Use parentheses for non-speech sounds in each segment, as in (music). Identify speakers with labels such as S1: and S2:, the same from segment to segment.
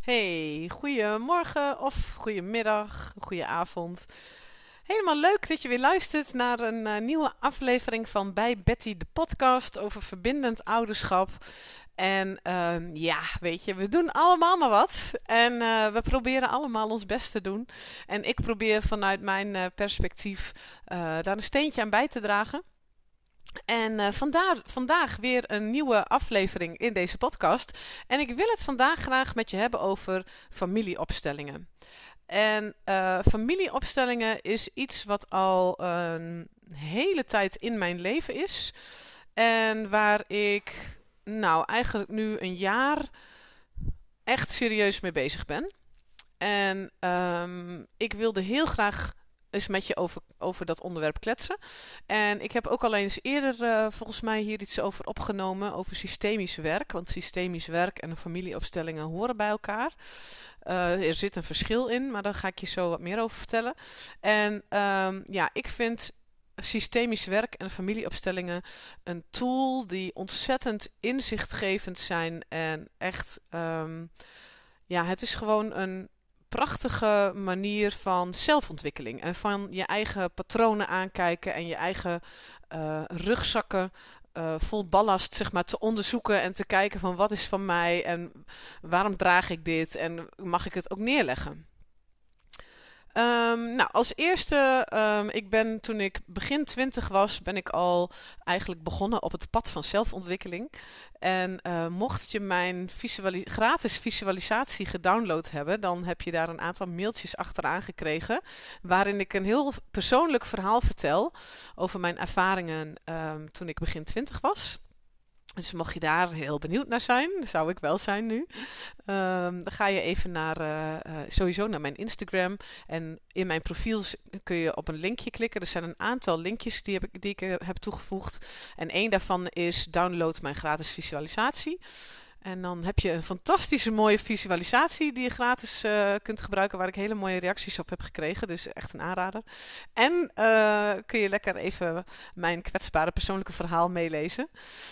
S1: Hey, goedemorgen of goedemiddag, goedenavond. Helemaal leuk dat je weer luistert naar een eh, nieuwe aflevering van Bij Betty, de podcast over verbindend ouderschap. En ehm, ja, weet je, we doen allemaal maar wat. En eh, we proberen allemaal ons best te doen. En ik probeer vanuit mijn eh, perspectief daar een steentje aan bij te dragen. En uh, vandaar, vandaag weer een nieuwe aflevering in deze podcast. En ik wil het vandaag graag met je hebben over familieopstellingen. En uh, familieopstellingen is iets wat al een hele tijd in mijn leven is. En waar ik, nou, eigenlijk nu een jaar echt serieus mee bezig ben. En um, ik wilde heel graag eens met je over, over dat onderwerp kletsen. En ik heb ook al eens eerder uh, volgens mij hier iets over opgenomen, over systemisch werk. Want systemisch werk en familieopstellingen horen bij elkaar. Uh, er zit een verschil in, maar daar ga ik je zo wat meer over vertellen. En um, ja, ik vind systemisch werk en familieopstellingen een tool die ontzettend inzichtgevend zijn. En echt, um, ja, het is gewoon een prachtige manier van zelfontwikkeling. En van je eigen patronen aankijken en je eigen uh, rugzakken uh, vol ballast zeg maar, te onderzoeken en te kijken van wat is van mij en waarom draag ik dit en mag ik het ook neerleggen. Um, nou, als eerste, um, ik ben toen ik begin twintig was, ben ik al eigenlijk begonnen op het pad van zelfontwikkeling. En uh, mocht je mijn gratis visualisatie gedownload hebben, dan heb je daar een aantal mailtjes achteraan gekregen. Waarin ik een heel persoonlijk verhaal vertel over mijn ervaringen um, toen ik begin twintig was. Dus mocht je daar heel benieuwd naar zijn, zou ik wel zijn nu. Um, dan ga je even naar, uh, uh, sowieso naar mijn Instagram. En in mijn profiel kun je op een linkje klikken. Er zijn een aantal linkjes die, heb ik, die ik uh, heb toegevoegd. En één daarvan is download mijn gratis visualisatie. En dan heb je een fantastische mooie visualisatie die je gratis uh, kunt gebruiken, waar ik hele mooie reacties op heb gekregen. Dus echt een aanrader. En uh, kun je lekker even mijn kwetsbare persoonlijke verhaal meelezen.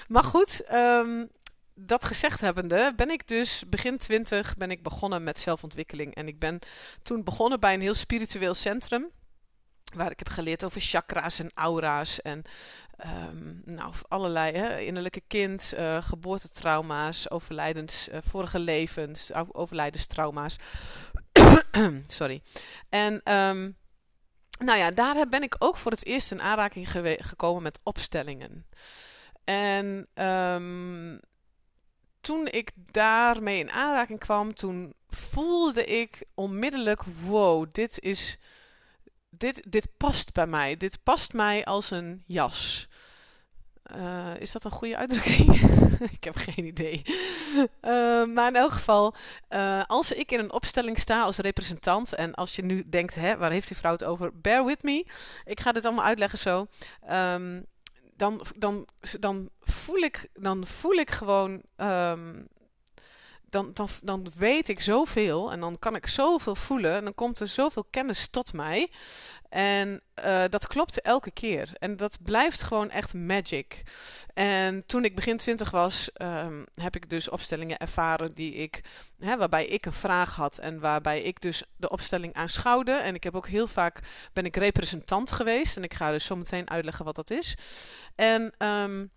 S1: Maar goed, um, dat gezegd hebbende, ben ik dus begin twintig ben ik begonnen met zelfontwikkeling. En ik ben toen begonnen bij een heel spiritueel centrum. Waar ik heb geleerd over chakra's en aura's en um, nou, allerlei hè, innerlijke kind, uh, geboortetrauma's, overlijdens, uh, vorige levens, overlijdenstrauma's. (coughs) Sorry. En um, nou ja, daar ben ik ook voor het eerst in aanraking gekomen met opstellingen. En um, toen ik daarmee in aanraking kwam, toen voelde ik onmiddellijk: wow, dit is. Dit, dit past bij mij. Dit past mij als een jas. Uh, is dat een goede uitdrukking? (laughs) ik heb geen idee. Uh, maar in elk geval, uh, als ik in een opstelling sta als representant. En als je nu denkt, hè, waar heeft die vrouw het over? Bear with me. Ik ga dit allemaal uitleggen zo. Um, dan, dan, dan, voel ik, dan voel ik gewoon. Um, dan, dan, dan weet ik zoveel en dan kan ik zoveel voelen en dan komt er zoveel kennis tot mij. En uh, dat klopt elke keer. En dat blijft gewoon echt magic. En toen ik begin twintig was, um, heb ik dus opstellingen ervaren die ik, hè, waarbij ik een vraag had en waarbij ik dus de opstelling aanschouwde. En ik heb ook heel vaak ben ik representant geweest. En ik ga dus zo meteen uitleggen wat dat is. En um,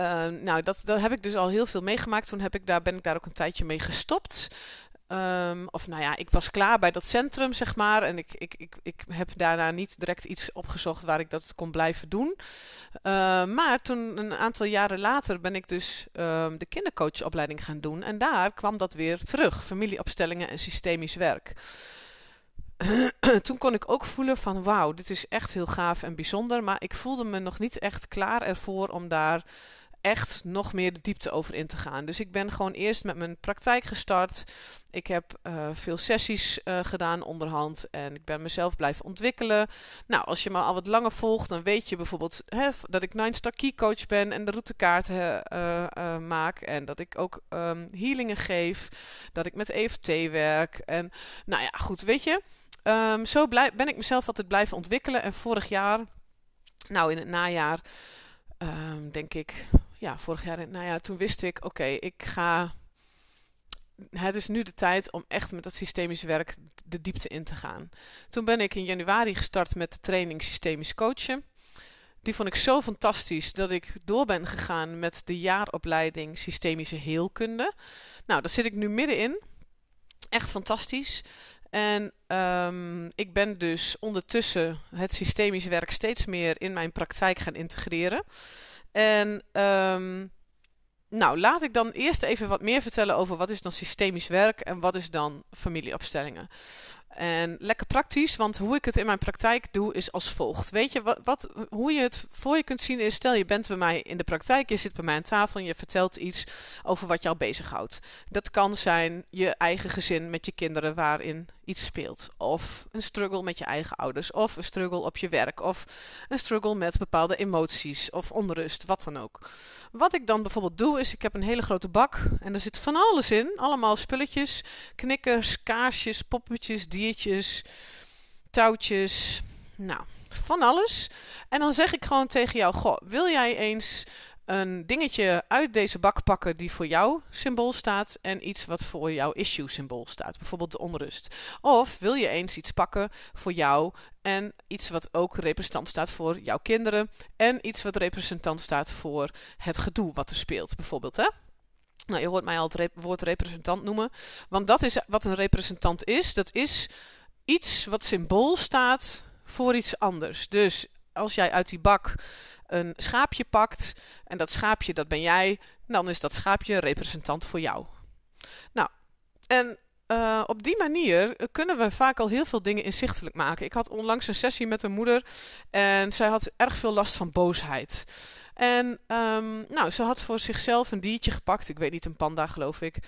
S1: uh, nou, dat, dat heb ik dus al heel veel meegemaakt. Toen heb ik daar, ben ik daar ook een tijdje mee gestopt. Um, of nou ja, ik was klaar bij dat centrum, zeg maar. En ik, ik, ik, ik heb daarna niet direct iets opgezocht waar ik dat kon blijven doen. Uh, maar toen, een aantal jaren later, ben ik dus de kindercoachopleiding gaan doen. En daar kwam dat weer terug. Familieopstellingen en systemisch werk. (clears throat) toen kon ik ook voelen van wauw, dit is echt heel gaaf en bijzonder. Maar ik voelde me nog niet echt klaar ervoor om daar echt nog meer de diepte over in te gaan. Dus ik ben gewoon eerst met mijn praktijk gestart. Ik heb uh, veel sessies uh, gedaan onderhand en ik ben mezelf blijven ontwikkelen. Nou, als je me al wat langer volgt, dan weet je bijvoorbeeld hè, dat ik Nine Star Key Coach ben en de routekaarten uh, maak. En dat ik ook um, healingen geef, dat ik met EFT werk. En nou ja, goed, weet je. Um, zo blijf, ben ik mezelf altijd blijven ontwikkelen. En vorig jaar, nou in het najaar, um, denk ik, ja, vorig jaar, nou ja, toen wist ik, oké, ik ga het is nu de tijd om echt met dat systemisch werk de diepte in te gaan. Toen ben ik in januari gestart met de training Systemisch Coachen. Die vond ik zo fantastisch dat ik door ben gegaan met de jaaropleiding Systemische Heelkunde. Nou, daar zit ik nu middenin. Echt fantastisch. En um, ik ben dus ondertussen het systemisch werk steeds meer in mijn praktijk gaan integreren. En um, nou, laat ik dan eerst even wat meer vertellen over wat is dan systemisch werk en wat is dan familieopstellingen. En lekker praktisch, want hoe ik het in mijn praktijk doe is als volgt. Weet je, wat, hoe je het voor je kunt zien is, stel je bent bij mij in de praktijk, je zit bij mij aan tafel en je vertelt iets over wat jou bezighoudt. Dat kan zijn je eigen gezin met je kinderen waarin iets speelt. Of een struggle met je eigen ouders. Of een struggle op je werk. Of een struggle met bepaalde emoties. Of onrust, wat dan ook. Wat ik dan bijvoorbeeld doe, is ik heb een hele grote bak. En er zit van alles in. Allemaal spulletjes. Knikkers, kaarsjes, poppetjes, diertjes, touwtjes. Nou, van alles. En dan zeg ik gewoon tegen jou: Goh, wil jij eens een dingetje uit deze bak pakken die voor jouw symbool staat en iets wat voor jouw issue symbool staat, bijvoorbeeld de onrust. Of wil je eens iets pakken voor jou en iets wat ook representant staat voor jouw kinderen en iets wat representant staat voor het gedoe wat er speelt, bijvoorbeeld hè? Nou, je hoort mij al het woord representant noemen, want dat is wat een representant is. Dat is iets wat symbool staat voor iets anders. Dus als jij uit die bak een schaapje pakt en dat schaapje dat ben jij, dan is dat schaapje een representant voor jou. Nou, en uh, op die manier kunnen we vaak al heel veel dingen inzichtelijk maken. Ik had onlangs een sessie met een moeder en zij had erg veel last van boosheid. En um, nou, ze had voor zichzelf een diertje gepakt. Ik weet niet, een panda geloof ik.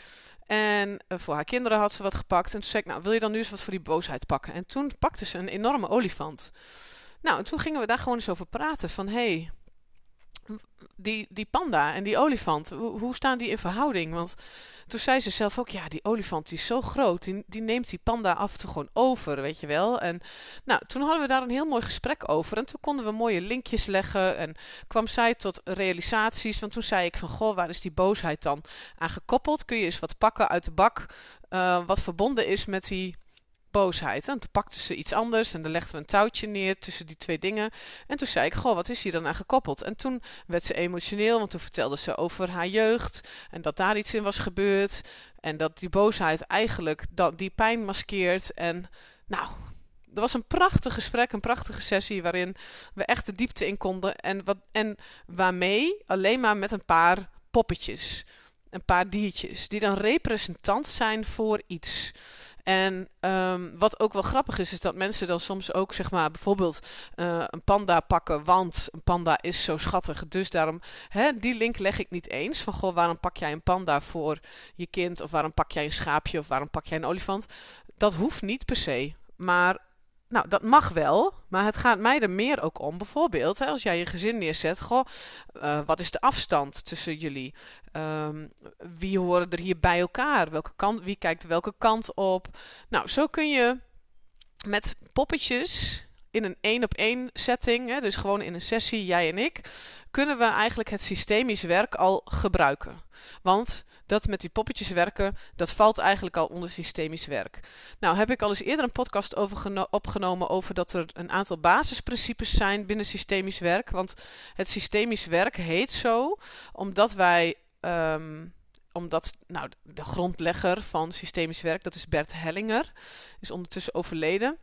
S1: En uh, voor haar kinderen had ze wat gepakt. En toen zei ik, nou wil je dan nu eens wat voor die boosheid pakken? En toen pakte ze een enorme olifant. Nou, en toen gingen we daar gewoon eens over praten. Van, hey, die, die panda en die olifant, hoe, staan die in verhouding? Want toen zei ze zelf ook, ja, die olifant die is zo groot, die, die neemt die panda af en toe gewoon over, weet je wel. En nou, toen hadden we daar een heel mooi gesprek over en toen konden we mooie linkjes leggen en kwam zij tot realisaties. Want toen zei ik van, goh, waar is die boosheid dan aan gekoppeld? Kun je eens wat pakken uit de bak uh, wat verbonden is met die boosheid. En toen pakte ze iets anders en dan legden we een touwtje neer tussen die twee dingen. En toen zei ik, goh, wat is hier dan aan gekoppeld? En toen werd ze emotioneel, want toen vertelde ze over haar jeugd en dat daar iets in was gebeurd. En dat die boosheid eigenlijk dat, die pijn maskeert. En nou, er was een prachtig gesprek, een prachtige sessie waarin we echt de diepte in konden. En, wat, en waarmee alleen maar met een paar poppetjes, een paar diertjes, die dan representant zijn voor iets. En um, wat ook wel grappig is, is dat mensen dan soms ook, zeg maar, bijvoorbeeld uh, een panda pakken, want een panda is zo schattig. Dus daarom, hè, die link leg ik niet eens. Van, goh, waarom pak jij een panda voor je kind? Of waarom pak jij een schaapje? Of waarom pak jij een olifant? Dat hoeft niet per se. Maar nou, dat mag wel, maar het gaat mij er meer ook om. Bijvoorbeeld, hè, als jij je gezin neerzet, goh, uh, wat is de afstand tussen jullie? Um, wie horen er hier bij elkaar? Welke kant, wie kijkt welke kant op? Nou, zo kun je met poppetjes in een één op één setting, hè, dus gewoon in een sessie, jij en ik, kunnen we eigenlijk het systemisch werk al gebruiken. Want dat met die poppetjes werken, dat valt eigenlijk al onder systemisch werk. Nou heb ik al eens eerder een podcast over opgenomen over dat er een aantal basisprincipes zijn binnen systemisch werk. Want het systemisch werk heet zo omdat wij... Um, omdat nou, de grondlegger van systemisch werk, dat is Bert Hellinger, is ondertussen overleden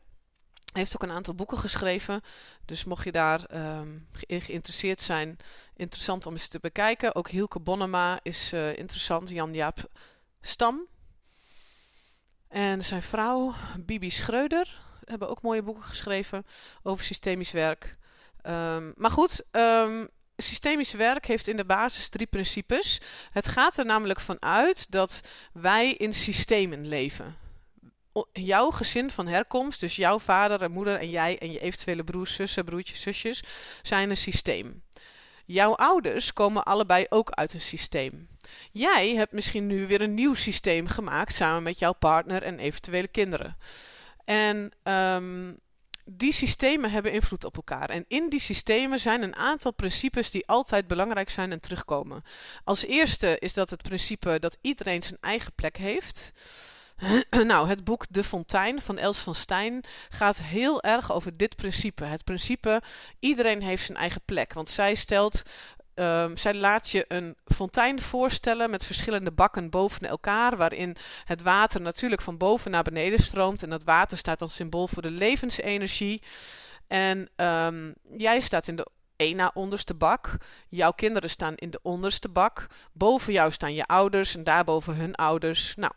S1: heeft ook een aantal boeken geschreven. Dus mocht je daar um, geïnteresseerd zijn, interessant om eens te bekijken. Ook Hielke Bonnema is uh, interessant. Jan-Jaap Stam. En zijn vrouw, Bibi Schreuder, hebben ook mooie boeken geschreven over systemisch werk. Um, maar goed, um, systemisch werk heeft in de basis drie principes. Het gaat er namelijk van uit dat wij in systemen leven jouw gezin van herkomst, dus jouw vader en moeder en jij en je eventuele broers, zussen, broertjes, zusjes, zijn een systeem. Jouw ouders komen allebei ook uit een systeem. Jij hebt misschien nu weer een nieuw systeem gemaakt samen met jouw partner en eventuele kinderen. En um, die systemen hebben invloed op elkaar. En in die systemen zijn een aantal principes die altijd belangrijk zijn en terugkomen. Als eerste is dat het principe dat iedereen zijn eigen plek heeft. (clears throat) nou, het boek De Fontein van Els van Stijn gaat heel erg over dit principe. Het principe iedereen heeft zijn eigen plek. Want zij stelt Um, zij laat je een fontein voorstellen met verschillende bakken boven elkaar, waarin het water natuurlijk van boven naar beneden stroomt. En dat water staat als symbool voor de levensenergie. En um, jij staat in de één na onderste bak. Jouw kinderen staan in de onderste bak. Boven jou staan je ouders en daarboven hun ouders. Nou,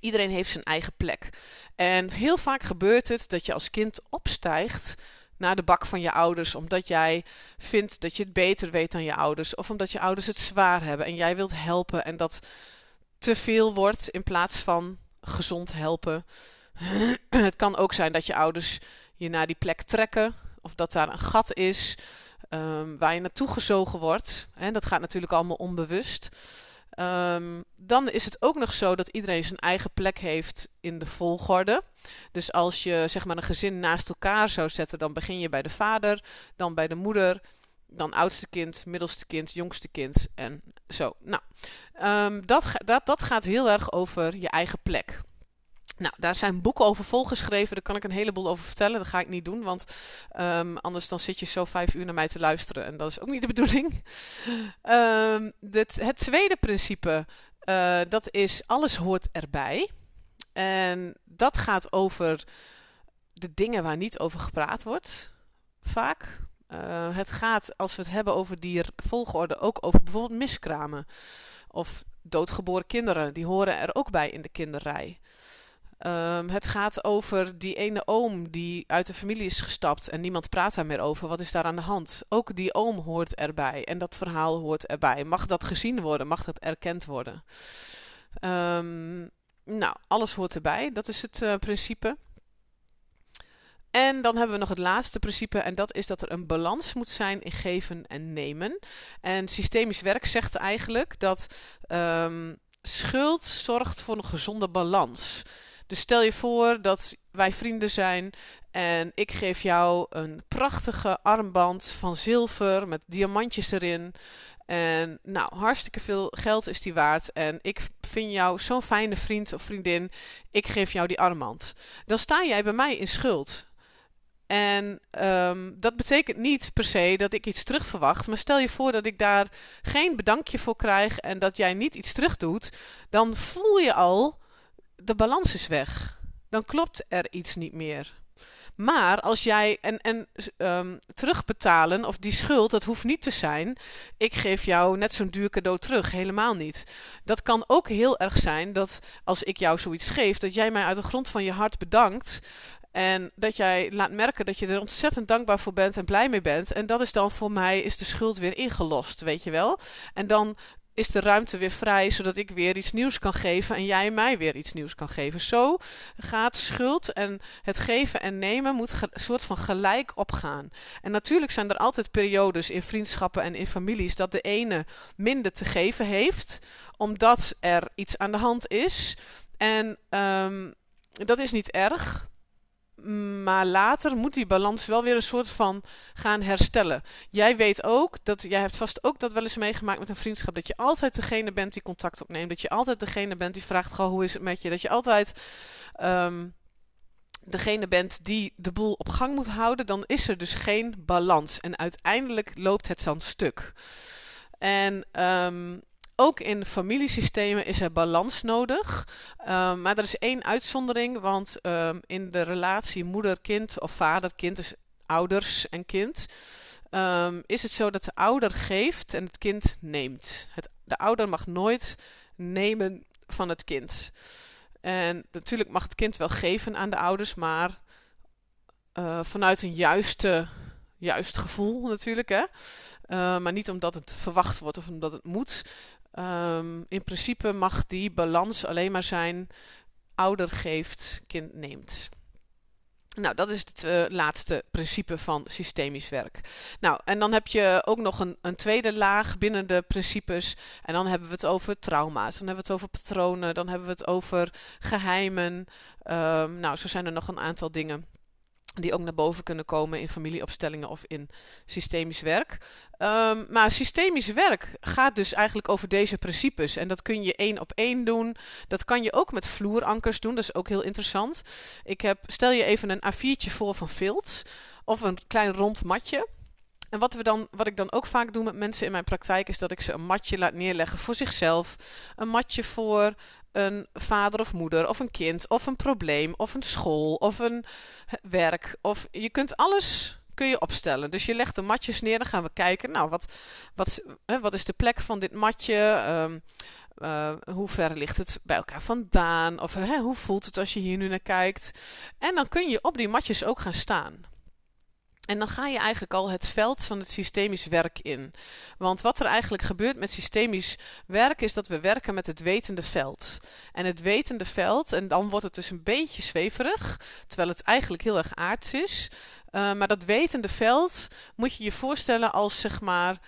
S1: iedereen heeft zijn eigen plek. En heel vaak gebeurt het dat je als kind opstijgt naar de bak van je ouders, omdat jij vindt dat je het beter weet dan je ouders, of omdat je ouders het zwaar hebben en jij wilt helpen en dat te veel wordt in plaats van gezond helpen. (clears throat) het kan ook zijn dat je ouders je naar die plek trekken, of dat daar een gat is um, waar je naartoe gezogen wordt. En dat gaat natuurlijk allemaal onbewust. Um, dan is het ook nog zo dat iedereen zijn eigen plek heeft in de volgorde. Dus als je zeg maar een gezin naast elkaar zou zetten, dan begin je bij de vader, dan bij de moeder, dan oudste kind, middelste kind, jongste kind en zo. Nou, um, dat, dat, dat gaat heel erg over je eigen plek. Nou, daar zijn boeken over volgeschreven. Daar kan ik een heleboel over vertellen. Dat ga ik niet doen, want um, anders dan zit je zo vijf uur naar mij te luisteren. En dat is ook niet de (laughs) bedoeling. Um, dit, het tweede principe, uh, dat is alles hoort erbij. En dat gaat over de dingen waar niet over gepraat wordt, vaak. Uh, het gaat, als we het hebben over die volgorde, ook over bijvoorbeeld miskramen. Of doodgeboren kinderen, die horen er ook bij in de kinderrij. Um, het gaat over die ene oom die uit de familie is gestapt en niemand praat daar meer over. Wat is daar aan de hand? Ook die oom hoort erbij en dat verhaal hoort erbij. Mag dat gezien worden? Mag dat erkend worden? Um, nou, alles hoort erbij. Dat is het uh, principe. En dan hebben we nog het laatste principe en dat is dat er een balans moet zijn in geven en nemen. En systemisch werk zegt eigenlijk dat um, schuld zorgt voor een gezonde balans. Dus stel je voor dat wij vrienden zijn en ik geef jou een prachtige armband van zilver met diamantjes erin. En nou, hartstikke veel geld is die waard. En ik vind jou zo'n fijne vriend of vriendin. Ik geef jou die armband. Dan sta jij bij mij in schuld. En um, dat betekent niet per se dat ik iets terug verwacht. Maar stel je voor dat ik daar geen bedankje voor krijg en dat jij niet iets terug doet. Dan voel je al de balans is weg. Dan klopt er iets niet meer. Maar als jij en, en um, terugbetalen of die schuld, dat hoeft niet te zijn. Ik geef jou net zo'n duur cadeau terug. Helemaal niet. Dat kan ook heel erg zijn dat als ik jou zoiets geef, dat jij mij uit de grond van je hart bedankt. En dat jij laat merken dat je er ontzettend dankbaar voor bent en blij mee bent. En dat is dan voor mij is de schuld weer ingelost, weet je wel. En dan is de ruimte weer vrij, zodat ik weer iets nieuws kan geven en jij mij weer iets nieuws kan geven. Zo gaat schuld en het geven en nemen moet een soort van gelijk opgaan. En natuurlijk zijn er altijd periodes in vriendschappen en in families dat de ene minder te geven heeft, omdat er iets aan de hand is. En um, dat is niet erg. Maar later moet die balans wel weer een soort van gaan herstellen. Jij weet ook, dat, jij hebt vast ook dat wel eens meegemaakt met een vriendschap, dat je altijd degene bent die contact opneemt. Dat je altijd degene bent die vraagt, goh, hoe is het met je? Dat je altijd um, degene bent die de boel op gang moet houden. Dan is er dus geen balans. En uiteindelijk loopt het dan stuk. En um, ook in familiesystemen is er balans nodig. Um, maar er is één uitzondering, want um, in de relatie moeder-kind of vader-kind, dus ouders en kind, um, is het zo dat de ouder geeft en het kind neemt. Het, de ouder mag nooit nemen van het kind. En natuurlijk mag het kind wel geven aan de ouders, maar uh, vanuit een juiste, juist gevoel natuurlijk. Hè? Uh, maar niet omdat het verwacht wordt of omdat het moet. Um, in principe mag die balans alleen maar zijn ouder geeft, kind neemt. Nou, dat is het uh, laatste principe van systemisch werk. Nou, en dan heb je ook nog een, een, tweede laag binnen de principes. En dan hebben we het over trauma's, dan hebben we het over patronen, dan hebben we het over geheimen. Um, nou, zo zijn er nog een aantal dingen. Die ook naar boven kunnen komen in familieopstellingen of in systemisch werk. Um, maar systemisch werk gaat dus eigenlijk over deze principes. En dat kun je één op één doen. Dat kan je ook met vloerankers doen. Dat is ook heel interessant. Ik heb, stel je even een A4'tje voor van vilt. Of een klein rond matje. En wat, we dan, wat ik dan ook vaak doe met mensen in mijn praktijk is dat ik ze een matje laat neerleggen voor zichzelf. Een matje voor een vader of moeder of een kind of een probleem of een school of een werk. Of je kunt alles kun je opstellen. Dus je legt de matjes neer, dan gaan we kijken. Nou, wat, wat, hè, wat is de plek van dit matje? Um, uh, hoe ver ligt het bij elkaar vandaan? Of hè, hoe voelt het als je hier nu naar kijkt? En dan kun je op die matjes ook gaan staan. En dan ga je eigenlijk al het veld van het systemisch werk in. Want wat er eigenlijk gebeurt met systemisch werk is dat we werken met het wetende veld. En het wetende veld, en dan wordt het dus een beetje zweverig, terwijl het eigenlijk heel erg aards is. Uh, maar dat wetende veld moet je je voorstellen als zeg maar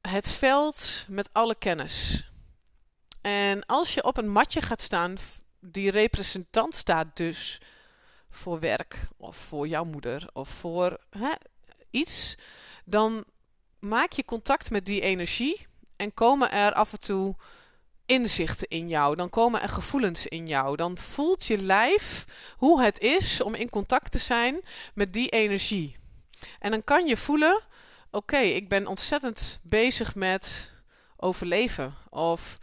S1: het veld met alle kennis. En als je op een matje gaat staan, die representant staat dus voor werk of voor jouw moeder of voor hè, iets, dan maak je contact met die energie en komen er af en toe inzichten in jou. Dan komen er gevoelens in jou. Dan voelt je lijf hoe het is om in contact te zijn met die energie. En dan kan je voelen: oké, ik ben ontzettend bezig met overleven. Of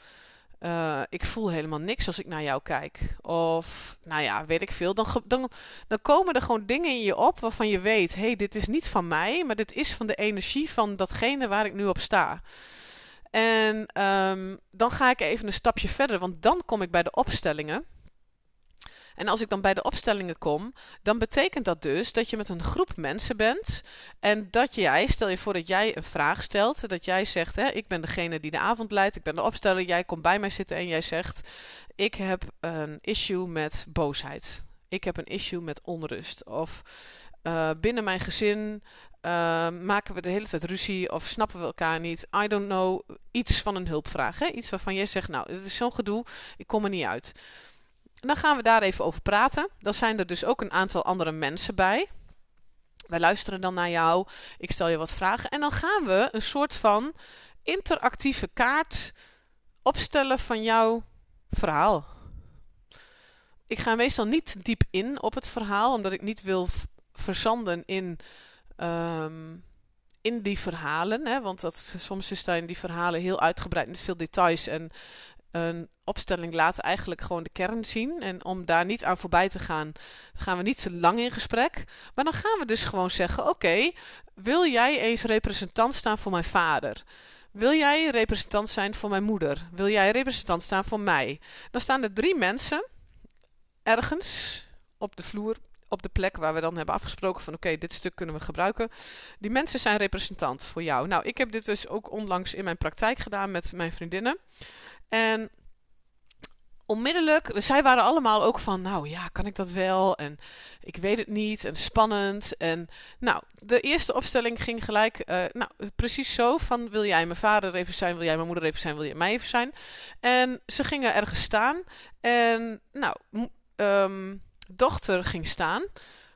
S1: uh, ik voel helemaal niks als ik naar jou kijk. Of, nou ja, weet ik veel. Dan, dan, dan komen er gewoon dingen in je op waarvan je weet: hé, hey, dit is niet van mij, maar dit is van de energie van datgene waar ik nu op sta. En um, dan ga ik even een stapje verder, want dan kom ik bij de opstellingen. En als ik dan bij de opstellingen kom, dan betekent dat dus dat je met een groep mensen bent. En dat jij, stel je voor dat jij een vraag stelt. Dat jij zegt, hè, ik ben degene die de avond leidt. Ik ben de opsteller. Jij komt bij mij zitten en jij zegt, ik heb een issue met boosheid. Ik heb een issue met onrust. Of uh, binnen mijn gezin uh, maken we de hele tijd ruzie of snappen we elkaar niet. I don't know. Iets van een hulpvraag. Hè? Iets waarvan jij zegt, nou, het is zo'n gedoe, ik kom er niet uit. En dan gaan we daar even over praten. Dan zijn er dus ook een aantal andere mensen bij. Wij luisteren dan naar jou. Ik stel je wat vragen. En dan gaan we een soort van interactieve kaart opstellen van jouw verhaal. Ik ga meestal niet diep in op het verhaal, omdat ik niet wil verzanden in, um, in die verhalen. Hè? Want dat, soms zijn die verhalen heel uitgebreid met veel details. En een opstelling laat eigenlijk gewoon de kern zien. En om daar niet aan voorbij te gaan, gaan we niet te lang in gesprek. Maar dan gaan we dus gewoon zeggen: Oké, wil jij eens representant staan voor mijn vader? Wil jij representant zijn voor mijn moeder? Wil jij representant staan voor mij? Dan staan er drie mensen ergens op de vloer, op de plek waar we dan hebben afgesproken van oké, dit stuk kunnen we gebruiken. Die mensen zijn representant voor jou. Nou, ik heb dit dus ook onlangs in mijn praktijk gedaan met mijn vriendinnen. En onmiddellijk, zij waren allemaal ook van, nou ja, kan ik dat wel? En ik weet het niet, en spannend. En nou, de eerste opstelling ging gelijk, uh, nou, precies zo van, wil jij mijn vader even zijn, wil jij mijn moeder even zijn, wil jij mij even zijn? En ze gingen ergens staan en, nou, um, dochter ging staan.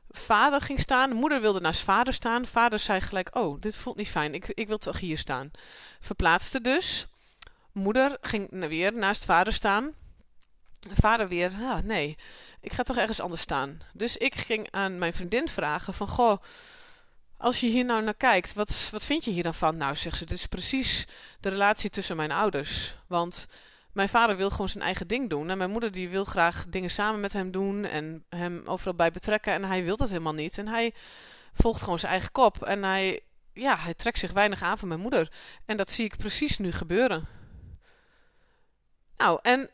S1: Vader ging staan, moeder wilde naast vader staan. Vader zei gelijk, oh, dit voelt niet fijn, ik, ik wil toch hier staan. Verplaatste dus. Moeder ging weer naast vader staan. Vader weer, ah, nee, ik ga toch ergens anders staan. Dus ik ging aan mijn vriendin vragen van, goh, als je hier nou naar kijkt, wat, wat vind je hier dan van? Nou, zegt ze, dit is precies de relatie tussen mijn ouders. Want mijn vader wil gewoon zijn eigen ding doen. En mijn moeder die wil graag dingen samen met hem doen en hem overal bij betrekken. En hij wil dat helemaal niet. En hij volgt gewoon zijn eigen kop. En hij, ja, hij trekt zich weinig aan van mijn moeder. En dat zie ik precies nu gebeuren. Nou, en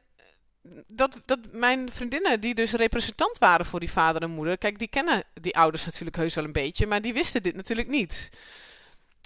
S1: dat, dat mijn vriendinnen, die dus representant waren voor die vader en moeder, kijk, die kennen die ouders natuurlijk heus wel een beetje, maar die wisten dit natuurlijk niet.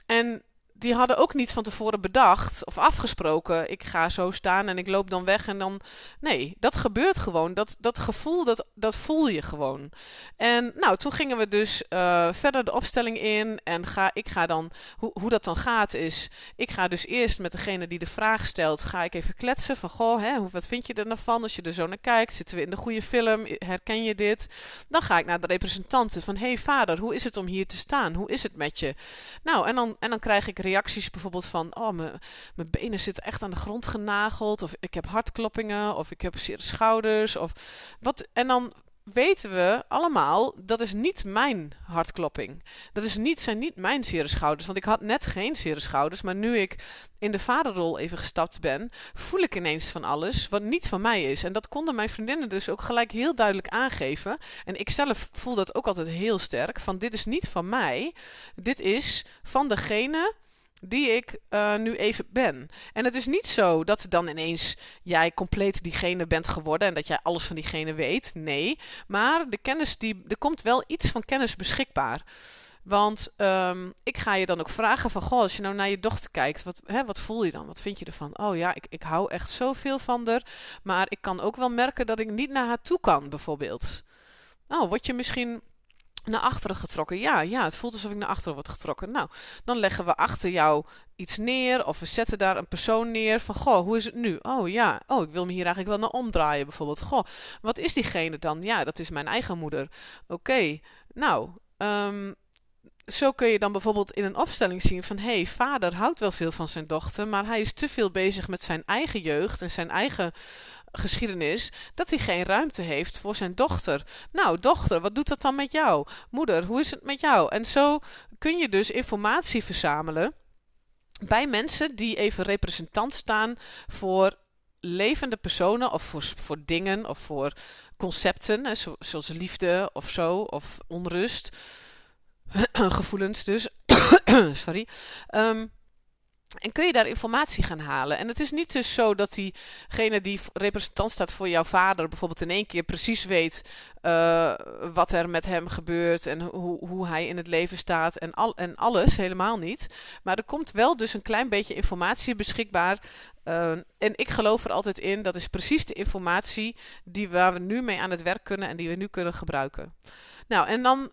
S1: En die hadden ook niet van tevoren bedacht of afgesproken. Ik ga zo staan en ik loop dan weg en dan. Nee, dat gebeurt gewoon. Dat, dat gevoel, dat, dat voel je gewoon. En nou, toen gingen we dus uh, verder de opstelling in. En ga, ik ga dan. Hoe, hoe dat dan gaat is. Ik ga dus eerst met degene die de vraag stelt. Ga ik even kletsen. Van goh, hè, wat vind je er nou van? Als je er zo naar kijkt. Zitten we in de goede film? Herken je dit? Dan ga ik naar de representanten. Van hey, vader, hoe is het om hier te staan? Hoe is het met je? Nou, en dan, en dan krijg ik reacties bijvoorbeeld van, oh, mijn benen zitten echt aan de grond genageld, of ik heb hartkloppingen, of ik heb zere schouders, of wat. En dan weten we allemaal, dat is niet mijn hartklopping. Dat is niet, zijn niet mijn zere schouders. Want ik had net geen zere schouders. Maar nu ik in de vaderrol even gestapt ben, voel ik ineens van alles wat niet van mij is. En dat konden mijn vriendinnen dus ook gelijk heel duidelijk aangeven. En ik zelf voel dat ook altijd heel sterk. Van dit is niet van mij. Dit is van degene die ik uh, nu even ben. En het is niet zo dat dan ineens jij compleet diegene bent geworden en dat jij alles van diegene weet. Nee, maar de kennis die, er komt wel iets van kennis beschikbaar. Want um, ik ga je dan ook vragen van, goh, als je nou naar je dochter kijkt, wat, hè, wat voel je dan? Wat vind je ervan? Oh ja, ik, ik hou echt zoveel van haar, maar ik kan ook wel merken dat ik niet naar haar toe kan, bijvoorbeeld. Nou, word je misschien naar achteren getrokken. Ja, ja, het voelt alsof ik naar achteren word getrokken. Nou, dan leggen we achter jou iets neer of we zetten daar een persoon neer van, goh, hoe is het nu? Oh ja, oh, ik wil me hier eigenlijk wel naar omdraaien bijvoorbeeld. Goh, wat is diegene dan? Ja, dat is mijn eigen moeder. Oké, nou, um, zo kun je dan bijvoorbeeld in een opstelling zien van hé, hey, vader houdt wel veel van zijn dochter, maar hij is te veel bezig met zijn eigen jeugd en zijn eigen geschiedenis dat hij geen ruimte heeft voor zijn dochter. Nou, dochter, wat doet dat dan met jou? Moeder, hoe is het met jou? En zo kun je dus informatie verzamelen bij mensen die even representant staan voor levende personen of voor, voor dingen of voor concepten, zoals liefde of zo, of onrust, (clears throat) gevoelens dus. (coughs) Sorry. Um, en kun je daar informatie gaan halen. En het is niet dus zo dat diegene die representant staat voor jouw vader bijvoorbeeld in één keer precies weet uh, wat er met hem gebeurt en hoe, hoe hij in het leven staat en, al, en alles, helemaal niet. Maar er komt wel dus een klein beetje informatie beschikbaar. Uh, en ik geloof er altijd in, dat is precies de informatie die waar we nu mee aan het werk kunnen en die we nu kunnen gebruiken. Nou, en dan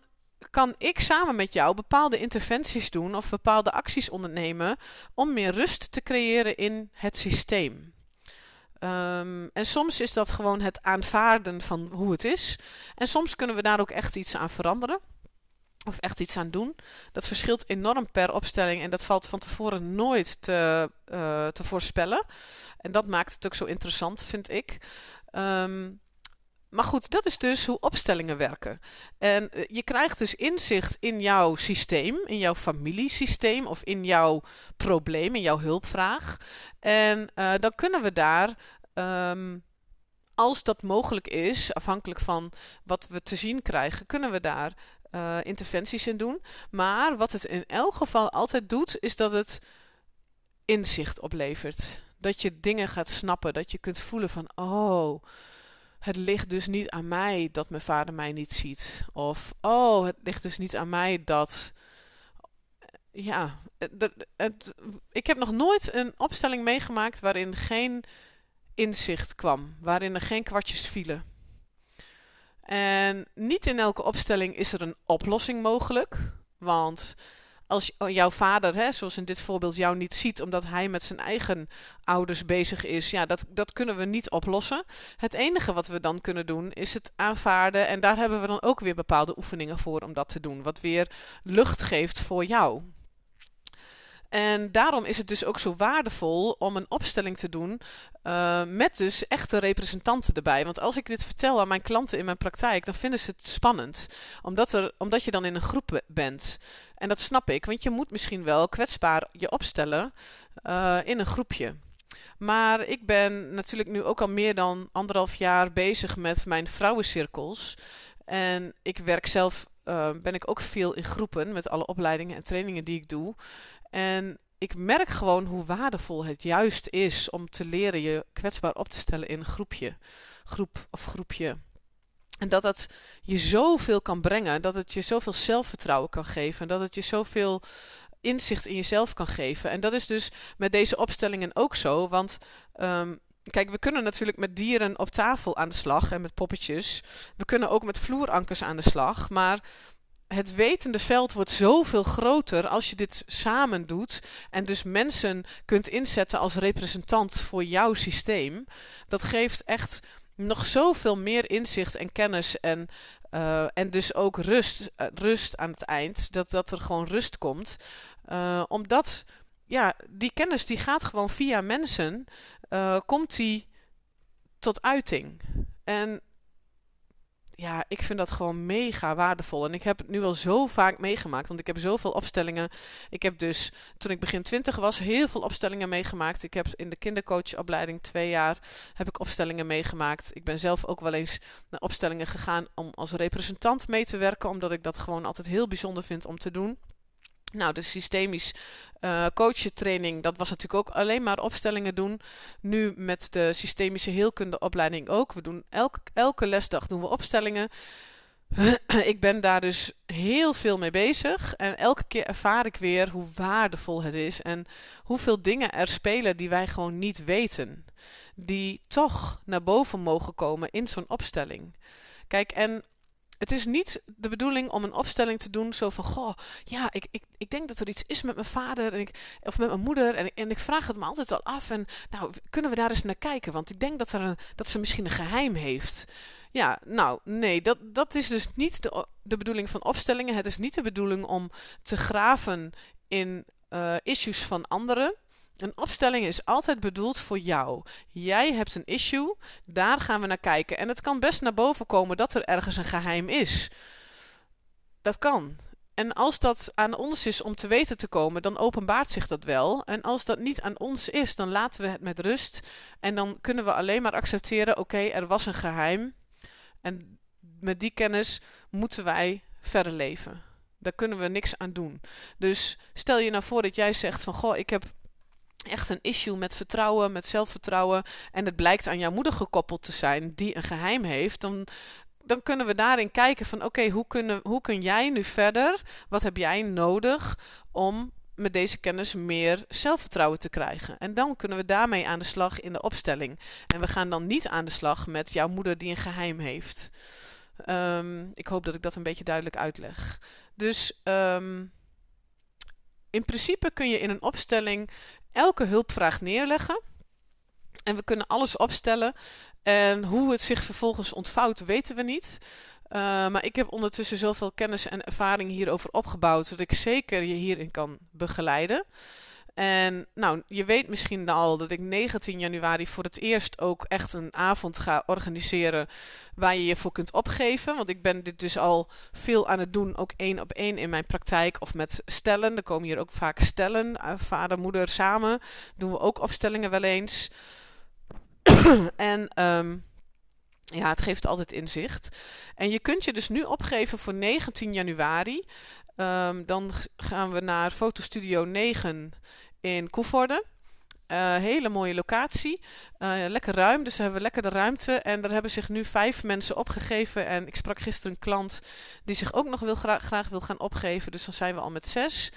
S1: kan ik samen met jou bepaalde interventies doen of bepaalde acties ondernemen om meer rust te creëren in het systeem. Um, en soms is dat gewoon het aanvaarden van hoe het is. En soms kunnen we daar ook echt iets aan veranderen. Of echt iets aan doen. Dat verschilt enorm per opstelling en dat valt van tevoren nooit te, uh, te voorspellen. En dat maakt het ook zo interessant, vind ik. Um, maar goed, dat is dus hoe opstellingen werken. En eh, je krijgt dus inzicht in jouw systeem, in jouw familiesysteem of in jouw probleem, in jouw hulpvraag. En uh, dan kunnen we daar, um, als dat mogelijk is, afhankelijk van wat we te zien krijgen, kunnen we daar uh, interventies in doen. Maar wat het in elk geval altijd doet, is dat het inzicht oplevert. Dat je dingen gaat snappen, dat je kunt voelen van, oh het ligt dus niet aan mij dat mijn vader mij niet ziet. Of, oh, het ligt dus niet aan mij dat. Ja, het, ik heb nog nooit een opstelling meegemaakt waarin geen inzicht kwam, waarin er geen kwartjes vielen. En niet in elke opstelling is er een oplossing mogelijk, want als jouw vader, hè, zoals in dit voorbeeld, jou niet ziet omdat hij met zijn eigen ouders bezig is, ja, dat, dat kunnen we niet oplossen. Het enige wat we dan kunnen doen is het aanvaarden. En daar hebben we dan ook weer bepaalde oefeningen voor om dat te doen. Wat weer lucht geeft voor jou. En daarom is het dus ook zo waardevol om een opstelling te doen uh, met dus echte representanten erbij. Want als ik dit vertel aan mijn klanten in mijn praktijk, dan vinden ze het spannend. Omdat, er, omdat je dan in een groep bent. En dat snap ik, want je moet misschien wel kwetsbaar je opstellen uh, in een groepje. Maar ik ben natuurlijk nu ook al meer dan anderhalf jaar bezig met mijn vrouwencirkels. En ik werk zelf, uh, ben ik ook veel in groepen met alle opleidingen en trainingen die ik doe. En ik merk gewoon hoe waardevol het juist is om te leren je kwetsbaar op te stellen in een groepje, groep of groepje. En dat het je zoveel kan brengen, dat het je zoveel zelfvertrouwen kan geven, dat het je zoveel inzicht in jezelf kan geven. En dat is dus met deze opstellingen ook zo. Want ehm, kijk, we kunnen natuurlijk met dieren op tafel aan de slag en met poppetjes. We kunnen ook met vloerankers aan de slag. Maar het wetende veld wordt zoveel groter als je dit samen doet. En dus mensen kunt inzetten als representant voor jouw systeem. Dat geeft echt nog zoveel meer inzicht en kennis en, uh, en dus ook rust, uh, rust aan het eind. Dat, dat er gewoon rust komt. Uh, omdat ja, die kennis die gaat gewoon via mensen, komt die tot uiting. En ja, ik vind dat gewoon mega waardevol. En ik heb het nu al zo vaak meegemaakt, want ik heb zoveel opstellingen. Ik heb dus, toen ik begin twintig was, heel veel opstellingen meegemaakt. Ik heb in de kindercoachopleiding twee jaar heb ik opstellingen meegemaakt. Ik ben zelf ook wel eens naar opstellingen gegaan om als representant mee te werken, omdat ik dat gewoon altijd heel bijzonder vind om te doen. Nou, de systemisch uh, coachen training, dat was natuurlijk ook alleen maar opstellingen doen. Nu met de systemische heelkundeopleiding ook. We doen elke, elke lesdag doen we opstellingen. (clears throat) ik ben daar dus heel veel mee bezig. En elke keer ervaar ik weer hoe waardevol het is. En hoeveel dingen er spelen die wij gewoon niet weten. Die toch naar boven mogen komen in zo'n opstelling. Kijk, en het is niet de bedoeling om een opstelling te doen zo van, goh, ja, ik, ik, ik denk dat er iets is met mijn vader en ik, of met mijn moeder en, en ik vraag het me altijd al af en nou, kunnen we daar eens naar kijken, want ik denk dat, er een, dat ze misschien een geheim heeft. Ja, nou, nee, dat, dat is dus niet de, de bedoeling van opstellingen. Het is niet de bedoeling om te graven in uh, issues van anderen. Een opstelling is altijd bedoeld voor jou. Jij hebt een issue, daar gaan we naar kijken. En het kan best naar boven komen dat er ergens een geheim is. Dat kan. En als dat aan ons is om te weten te komen, dan openbaart zich dat wel. En als dat niet aan ons is, dan laten we het met rust. En dan kunnen we alleen maar accepteren: oké, er was een geheim. En met die kennis moeten wij verder leven. Daar kunnen we niks aan doen. Dus stel je nou voor dat jij zegt: van goh, ik heb echt een issue met vertrouwen, met zelfvertrouwen. En het blijkt aan jouw moeder gekoppeld te zijn, die een geheim heeft. Dan, dan kunnen we daarin kijken van oké, hoe, kunnen, hoe kun jij nu verder? Wat heb jij nodig om met deze kennis meer zelfvertrouwen te krijgen. En dan kunnen we daarmee aan de slag in de opstelling. En we gaan dan niet aan de slag met jouw moeder die een geheim heeft. Um, ik hoop dat ik dat een beetje duidelijk uitleg. Dus um, in principe kun je in een opstelling elke hulpvraag neerleggen. En we kunnen alles opstellen. En hoe het zich vervolgens ontvouwt, weten we niet. Uh, maar ik heb ondertussen zoveel kennis en ervaring hierover opgebouwd dat ik zeker je hierin kan begeleiden. En nou, je weet misschien al dat ik 19 januari voor het eerst ook echt een avond ga organiseren waar je je voor kunt opgeven. Want ik ben dit dus al veel aan het doen, ook één op één in mijn praktijk of met stellen. Er komen hier ook vaak stellen, uh, vader, moeder samen. Doen we ook opstellingen wel eens. (coughs) en um, ja, het geeft altijd inzicht. En je kunt je dus nu opgeven voor 19 januari. Um, dan gaan we naar Fotostudio 9 in Koevoorde. Uh, hele mooie locatie. Uh, lekker ruim, dus hebben we lekker de ruimte. En daar hebben zich nu vijf mensen opgegeven. En ik sprak gisteren een klant die zich ook nog wil gra graag wil gaan opgeven. Dus dan zijn we al met zes.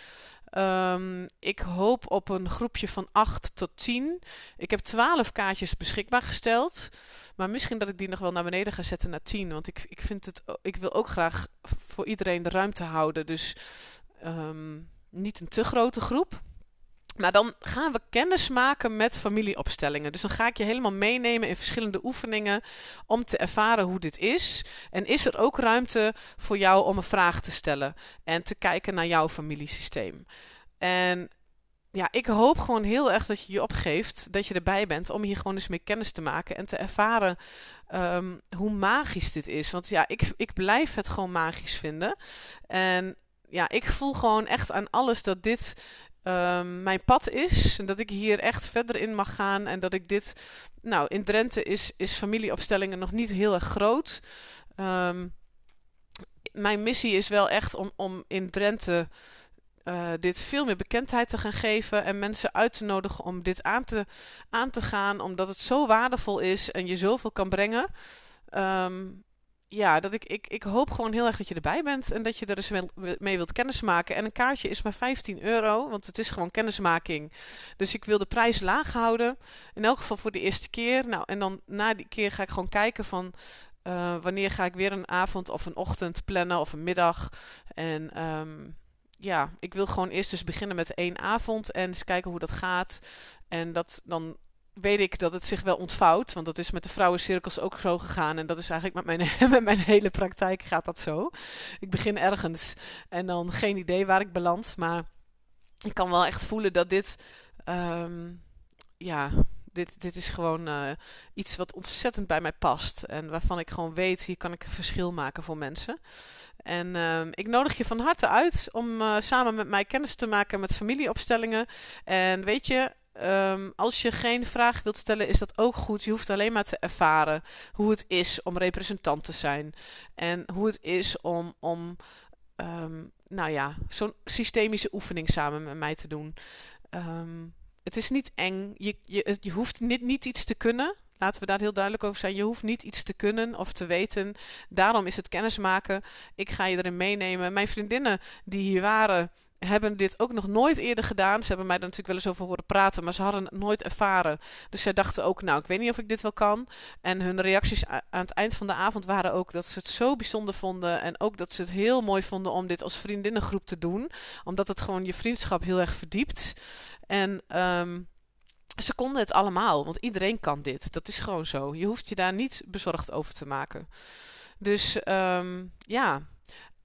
S1: Um, ik hoop op een groepje van 8 tot 10. Ik heb 12 kaartjes beschikbaar gesteld. Maar misschien dat ik die nog wel naar beneden ga zetten naar 10. Want ik, ik, vind het, ik wil ook graag voor iedereen de ruimte houden. Dus um, niet een te grote groep. Maar dan gaan we kennis maken met familieopstellingen. Dus dan ga ik je helemaal meenemen in verschillende oefeningen om te ervaren hoe dit is. En is er ook ruimte voor jou om een vraag te stellen en te kijken naar jouw familiesysteem. En ja, ik hoop gewoon heel erg dat je je opgeeft, dat je erbij bent om hier gewoon eens mee kennis te maken en te ervaren um, hoe magisch dit is. Want ja, ik, ik blijf het gewoon magisch vinden. En ja, ik voel gewoon echt aan alles dat dit um, mijn pad is. En dat ik hier echt verder in mag gaan. En dat ik dit. Nou, in Drenthe is, is familieopstellingen nog niet heel erg groot. Um, mijn missie is wel echt om, om in Drenthe. Uh, dit veel meer bekendheid te gaan geven en mensen uit te nodigen om dit aan te, aan te gaan, omdat het zo waardevol is en je zoveel kan brengen. Um, ja, dat ik, ik, ik hoop gewoon heel erg dat je erbij bent en dat je er eens mee wilt kennismaken. En een kaartje is maar 15 euro, want het is gewoon kennismaking. Dus ik wil de prijs laag houden. In elk geval voor de eerste keer. Nou, en dan na die keer ga ik gewoon kijken van uh, wanneer ga ik weer een avond of een ochtend plannen of een middag. En um, ja, ik wil gewoon eerst dus beginnen met één avond en eens kijken hoe dat gaat. En dat dan weet ik dat het zich wel ontvouwt. Want dat is met de vrouwencirkels ook zo gegaan. En dat is eigenlijk met mijn, (laughs) met mijn hele praktijk gaat dat zo. Ik begin ergens en dan geen idee waar ik beland. Maar ik kan wel echt voelen dat dit... Um, ja, dit, dit is gewoon uh, iets wat ontzettend bij mij past. En waarvan ik gewoon weet, hier kan ik een verschil maken voor mensen. En uh, ik nodig je van harte uit om uh, samen met mij kennis te maken met familieopstellingen. En weet je, Um, als je geen vraag wilt stellen, is dat ook goed. Je hoeft alleen maar te ervaren hoe het is om representant te zijn. En hoe het is om, om um, nou ja, zo'n systemische oefening samen met mij te doen. Um, het is niet eng. Je, je, je hoeft niet, niet iets te kunnen. Laten we daar heel duidelijk over zijn. Je hoeft niet iets te kunnen of te weten. Daarom is het kennismaken. Ik ga je erin meenemen. Mijn vriendinnen die hier waren, hebben dit ook nog nooit eerder gedaan. Ze hebben mij er natuurlijk wel eens over horen praten, maar ze hadden het nooit ervaren. Dus zij dachten ook, nou, ik weet niet of ik dit wel kan. En hun reacties aan het eind van de avond waren ook dat ze het zo bijzonder vonden. En ook dat ze het heel mooi vonden om dit als vriendinnengroep te doen. Omdat het gewoon je vriendschap heel erg verdiept. En um, ze konden het allemaal, want iedereen kan dit. Dat is gewoon zo. Je hoeft je daar niet bezorgd over te maken. Dus um, ja,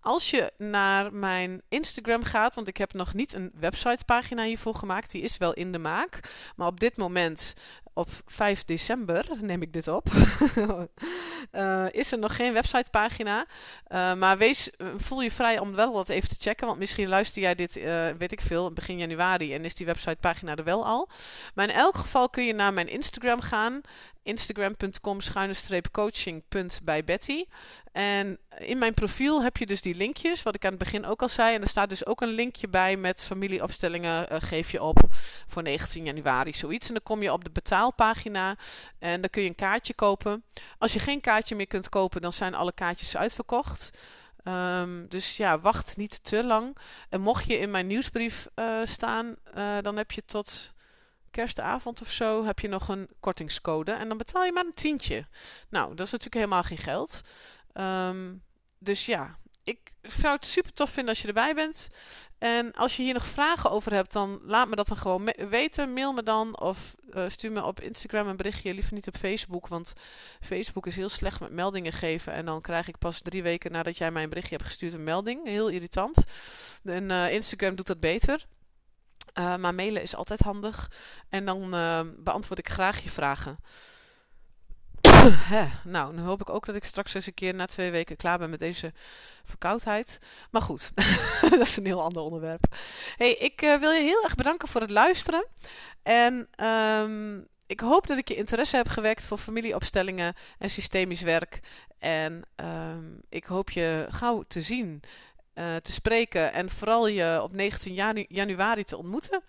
S1: als je naar mijn Instagram gaat, want ik heb nog niet een websitepagina hiervoor gemaakt, die is wel in de maak. Maar op dit moment op 5 december neem ik dit op. uh, (laughs) is er nog geen websitepagina. Uh, maar wees, eh, voel je vrij om wel wat even te checken. Want misschien luister jij dit, weet ik veel, begin januari. En is die websitepagina er wel al. Maar in elk geval kun je naar mijn Instagram gaan instagram.com schuine bij Betty. En in mijn profiel heb je dus die linkjes, wat ik aan het begin ook al zei. En er staat dus ook een linkje bij met familieopstellingen uh, geef je op voor 19 januari, zoiets. En dan kom je op de betaalpagina en dan kun je een kaartje kopen. Als je geen kaartje meer kunt kopen, dan zijn alle kaartjes uitverkocht. Um, dus ja, wacht niet te lang. En mocht je in mijn nieuwsbrief uh, staan, uh, dan heb je tot kerstavond of zo heb je nog een kortingscode. En dan betaal je maar een tientje. Nou, dat is natuurlijk helemaal geen geld. Um, dus ja, ik zou het super tof vinden als je erbij bent. En als je hier nog vragen over hebt, dan laat me dat dan gewoon weten. Mail me dan of uh, stuur me op Instagram een berichtje. Liever niet op Facebook, want Facebook is heel slecht met meldingen geven. En dan krijg ik pas drie weken nadat jij mij een berichtje hebt gestuurd een melding. Heel irritant. En uh, Instagram doet dat beter. Uh, maar mailen is altijd handig. En dan uh, beantwoord ik graag je vragen. (coughs) nou, nu hoop ik ook dat ik straks eens een keer na twee weken klaar ben met deze verkoudheid. Maar goed, (laughs) dat is een heel ander onderwerp. hey, ik uh, wil je heel erg bedanken voor het luisteren. En um, ik hoop dat ik je interesse heb gewekt voor familieopstellingen en systemisch werk. En um, ik hoop je gauw te zien uh, te spreken en vooral je op 19 janu januari te ontmoeten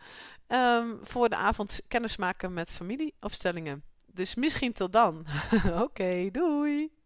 S1: um, voor de avond kennismaken met familieopstellingen. Dus misschien tot dan. (laughs) Oké, doei!